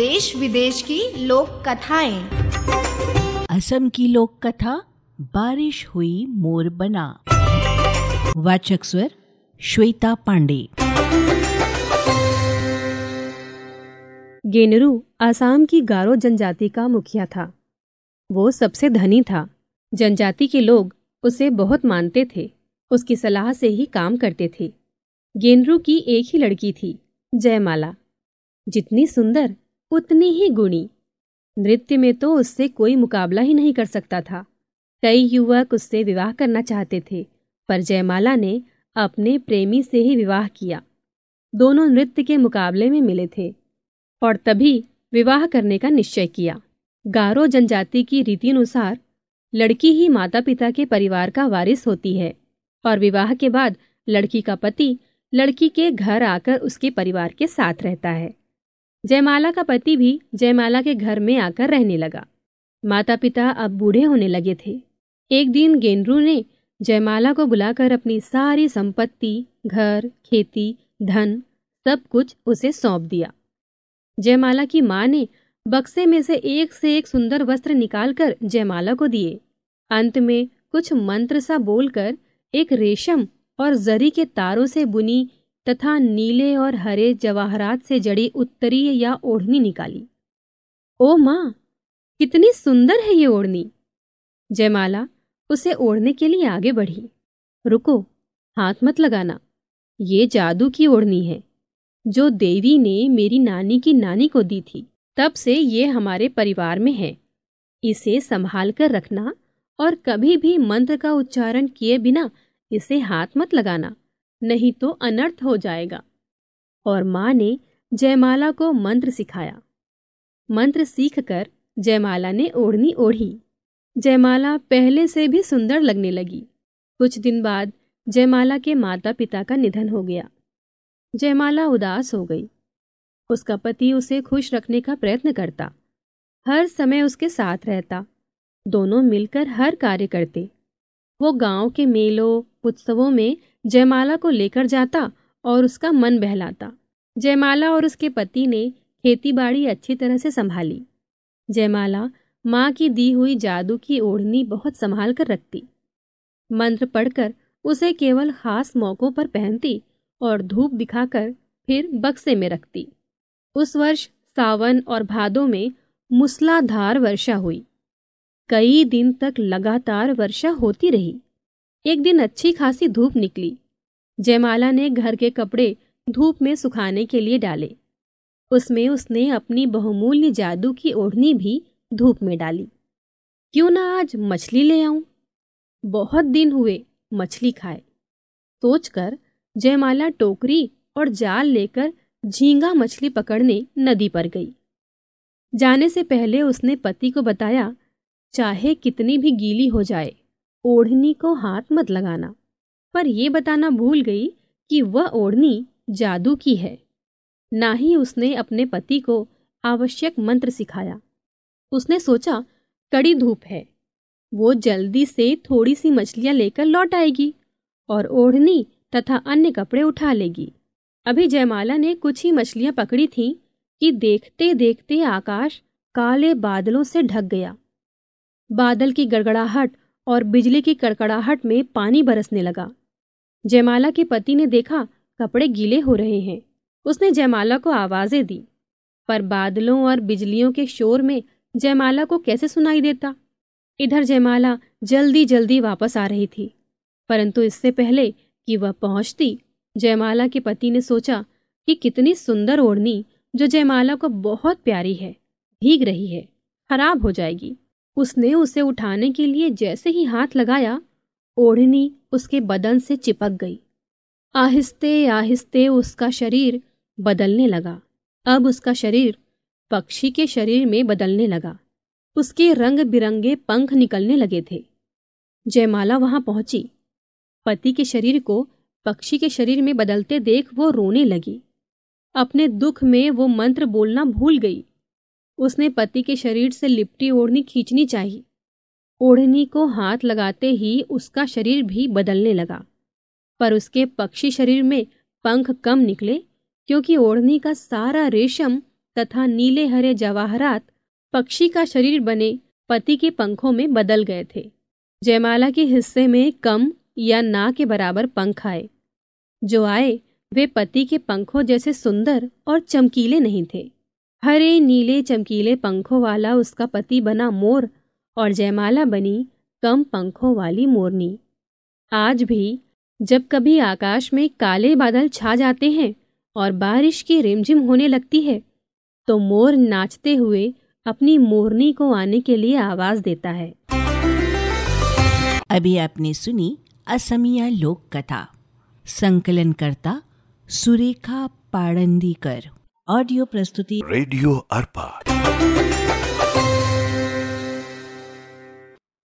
देश विदेश की लोक कथाएँ। असम की लोक कथा बारिश हुई मोर बना। वाचक स्वर श्वेता पांडे। गेनरू आसाम की गारो जनजाति का मुखिया था। वो सबसे धनी था। जनजाति के लोग उसे बहुत मानते थे। उसकी सलाह से ही काम करते थे। गेनरू की एक ही लड़की थी जयमाला। जितनी सुंदर उतनी ही गुणी। नृत्य में तो उससे कोई मुकाबला ही नहीं कर सकता था। कई युवक उससे विवाह करना चाहते थे, पर जयमाला ने अपने प्रेमी से ही विवाह किया। दोनों नृत्य के मुकाबले में मिले थे, और तभी विवाह करने का निश्चय किया। गारो जनजाति की रीति अनुसार लड़की ही माता पिता के परिवार का वारिस होती है, और विवाह के बाद लड़की का पति लड़की के घर आकर उसके परिवार के साथ रहता है। जयमाला का पति भी जयमाला के घर में आकर रहने लगा। माता पिता अब बूढ़े होने लगे थे। एक दिन गेंद्रू ने जयमाला को बुलाकर अपनी सारी संपत्ति, घर, खेती, धन, सब कुछ उसे सौंप दिया। जयमाला की माँ ने बक्से में से एक से एक सुंदर वस्त्र निकालकर जयमाला को दिए। अंत में कुछ मंत्र सा बोलकर एक रेशम और जरी के तारों से बुनी तथा नीले और हरे जवाहरात से जड़ी उत्तरीय या ओढ़नी निकाली। ओ माँ, कितनी सुंदर है ये ओढ़नी! जयमाला उसे ओढ़ने के लिए आगे बढ़ी। रुको, हाथ मत लगाना। ये जादू की ओढ़नी है, जो देवी ने मेरी नानी की नानी को दी थी। तब से ये हमारे परिवार में है। इसे संभाल कर रखना और कभी भी मंत्र का उच्चारण किए बिना इसे हाथ मत लगाना। नहीं तो अनर्थ हो जाएगा। और माँ ने जयमाला को मंत्र सिखाया। मंत्र सीखकर जयमाला ने ओढ़नी ओढ़ी। जयमाला पहले से भी सुंदर लगने लगी। कुछ दिन बाद जयमाला के माता पिता का निधन हो गया। जयमाला उदास हो गई। उसका पति उसे खुश रखने का प्रयत्न करता। हर समय उसके साथ रहता। दोनों मिलकर हर कार्य करते। वो गाँव के मेलों, उत्सवों में जयमाला को लेकर जाता और उसका मन बहलाता। जयमाला और उसके पति ने खेती बाड़ी अच्छी तरह से संभाली। जयमाला माँ की दी हुई जादू की ओढ़नी बहुत संभाल कर रखती। मंत्र पढ़कर उसे केवल खास मौक़ों पर पहनती और धूप दिखाकर फिर बक्से में रखती। उस वर्ष सावन और भादों में मूसलाधार वर्षा हुई। कई दिन तक लगातार वर्षा होती रही। एक दिन अच्छी खासी धूप निकली। जयमाला ने घर के कपड़े धूप में सुखाने के लिए डाले। उसमें उसने अपनी बहुमूल्य जादू की ओढ़नी भी धूप में डाली। क्यों ना आज मछली ले आऊँ? बहुत दिन हुए मछली खाए। सोचकर जयमाला टोकरी और जाल लेकर झींगा मछली पकड़ने नदी पर गई। जाने से पहले उसने पति को बताया, चाहे कितनी भी गीली हो जाए ओढ़नी को हाथ मत लगाना। पर यह बताना भूल गई कि वह ओढ़नी जादू की है। ना ही उसने अपने पति को आवश्यक मंत्र सिखाया। उसने सोचा, कड़ी धूप है। वो जल्दी से थोड़ी सी मछलियाँ लेकर लौट आएगी और ओढ़नी तथा अन्य कपड़े उठा लेगी। अभी जयमाला ने कुछ ही मछलियाँ पकड़ी थीं कि देखते देखते आकाश काले बादलों से ढक गया। बादल की गड़गड़ाहट और बिजली की कड़कड़ाहट में पानी बरसने लगा। जयमाला के पति ने देखा कपड़े गीले हो रहे हैं। उसने जयमाला को आवाज़ें दी, पर बादलों और बिजलियों के शोर में जयमाला को कैसे सुनाई देता? इधर जयमाला जल्दी जल्दी वापस आ रही थी, परंतु इससे पहले कि वह पहुँचती, जयमाला के पति ने सोचा कि कितनी सुंदर ओढ़नी जो जयमाला को बहुत प्यारी है, भीग रही है, खराब हो जाएगी। उसने उसे उठाने के लिए जैसे ही हाथ लगाया, ओढ़नी उसके बदन से चिपक गई। आहिस्ते आहिस्ते उसका शरीर बदलने लगा। अब उसका शरीर पक्षी के शरीर में बदलने लगा। उसके रंग बिरंगे पंख निकलने लगे थे। जयमाला वहाँ पहुँची। पति के शरीर को पक्षी के शरीर में बदलते देख वो रोने लगी। अपने दुख में वो मंत्र बोलना भूल गई। उसने पति के शरीर से लिपटी ओढ़नी खींचनी चाहिए। ओढ़नी को हाथ लगाते ही उसका शरीर भी बदलने लगा। पर उसके पक्षी शरीर में पंख कम निकले, क्योंकि ओढ़नी का सारा रेशम तथा नीले हरे जवाहरात पक्षी का शरीर बने पति के पंखों में बदल गए थे। जयमाला के हिस्से में कम या ना के बराबर पंख आए। जो आए, वे पति के पंखों जैसे सुंदर और चमकीले नहीं थे। हरे, नीले, चमकीले पंखों वाला उसका पति बना मोर और जयमाला बनी कम पंखों वाली मोरनी। आज भी जब कभी आकाश में काले बादल छा जाते हैं और बारिश की रिमझिम होने लगती है तो मोर नाचते हुए अपनी मोरनी को आने के लिए आवाज़ देता है। अभी आपने सुनी असमिया लोक कथा संकलन करता सुरेखा पाड़ंदीकर। ऑडियो प्रस्तुति रेडियो अर्पा।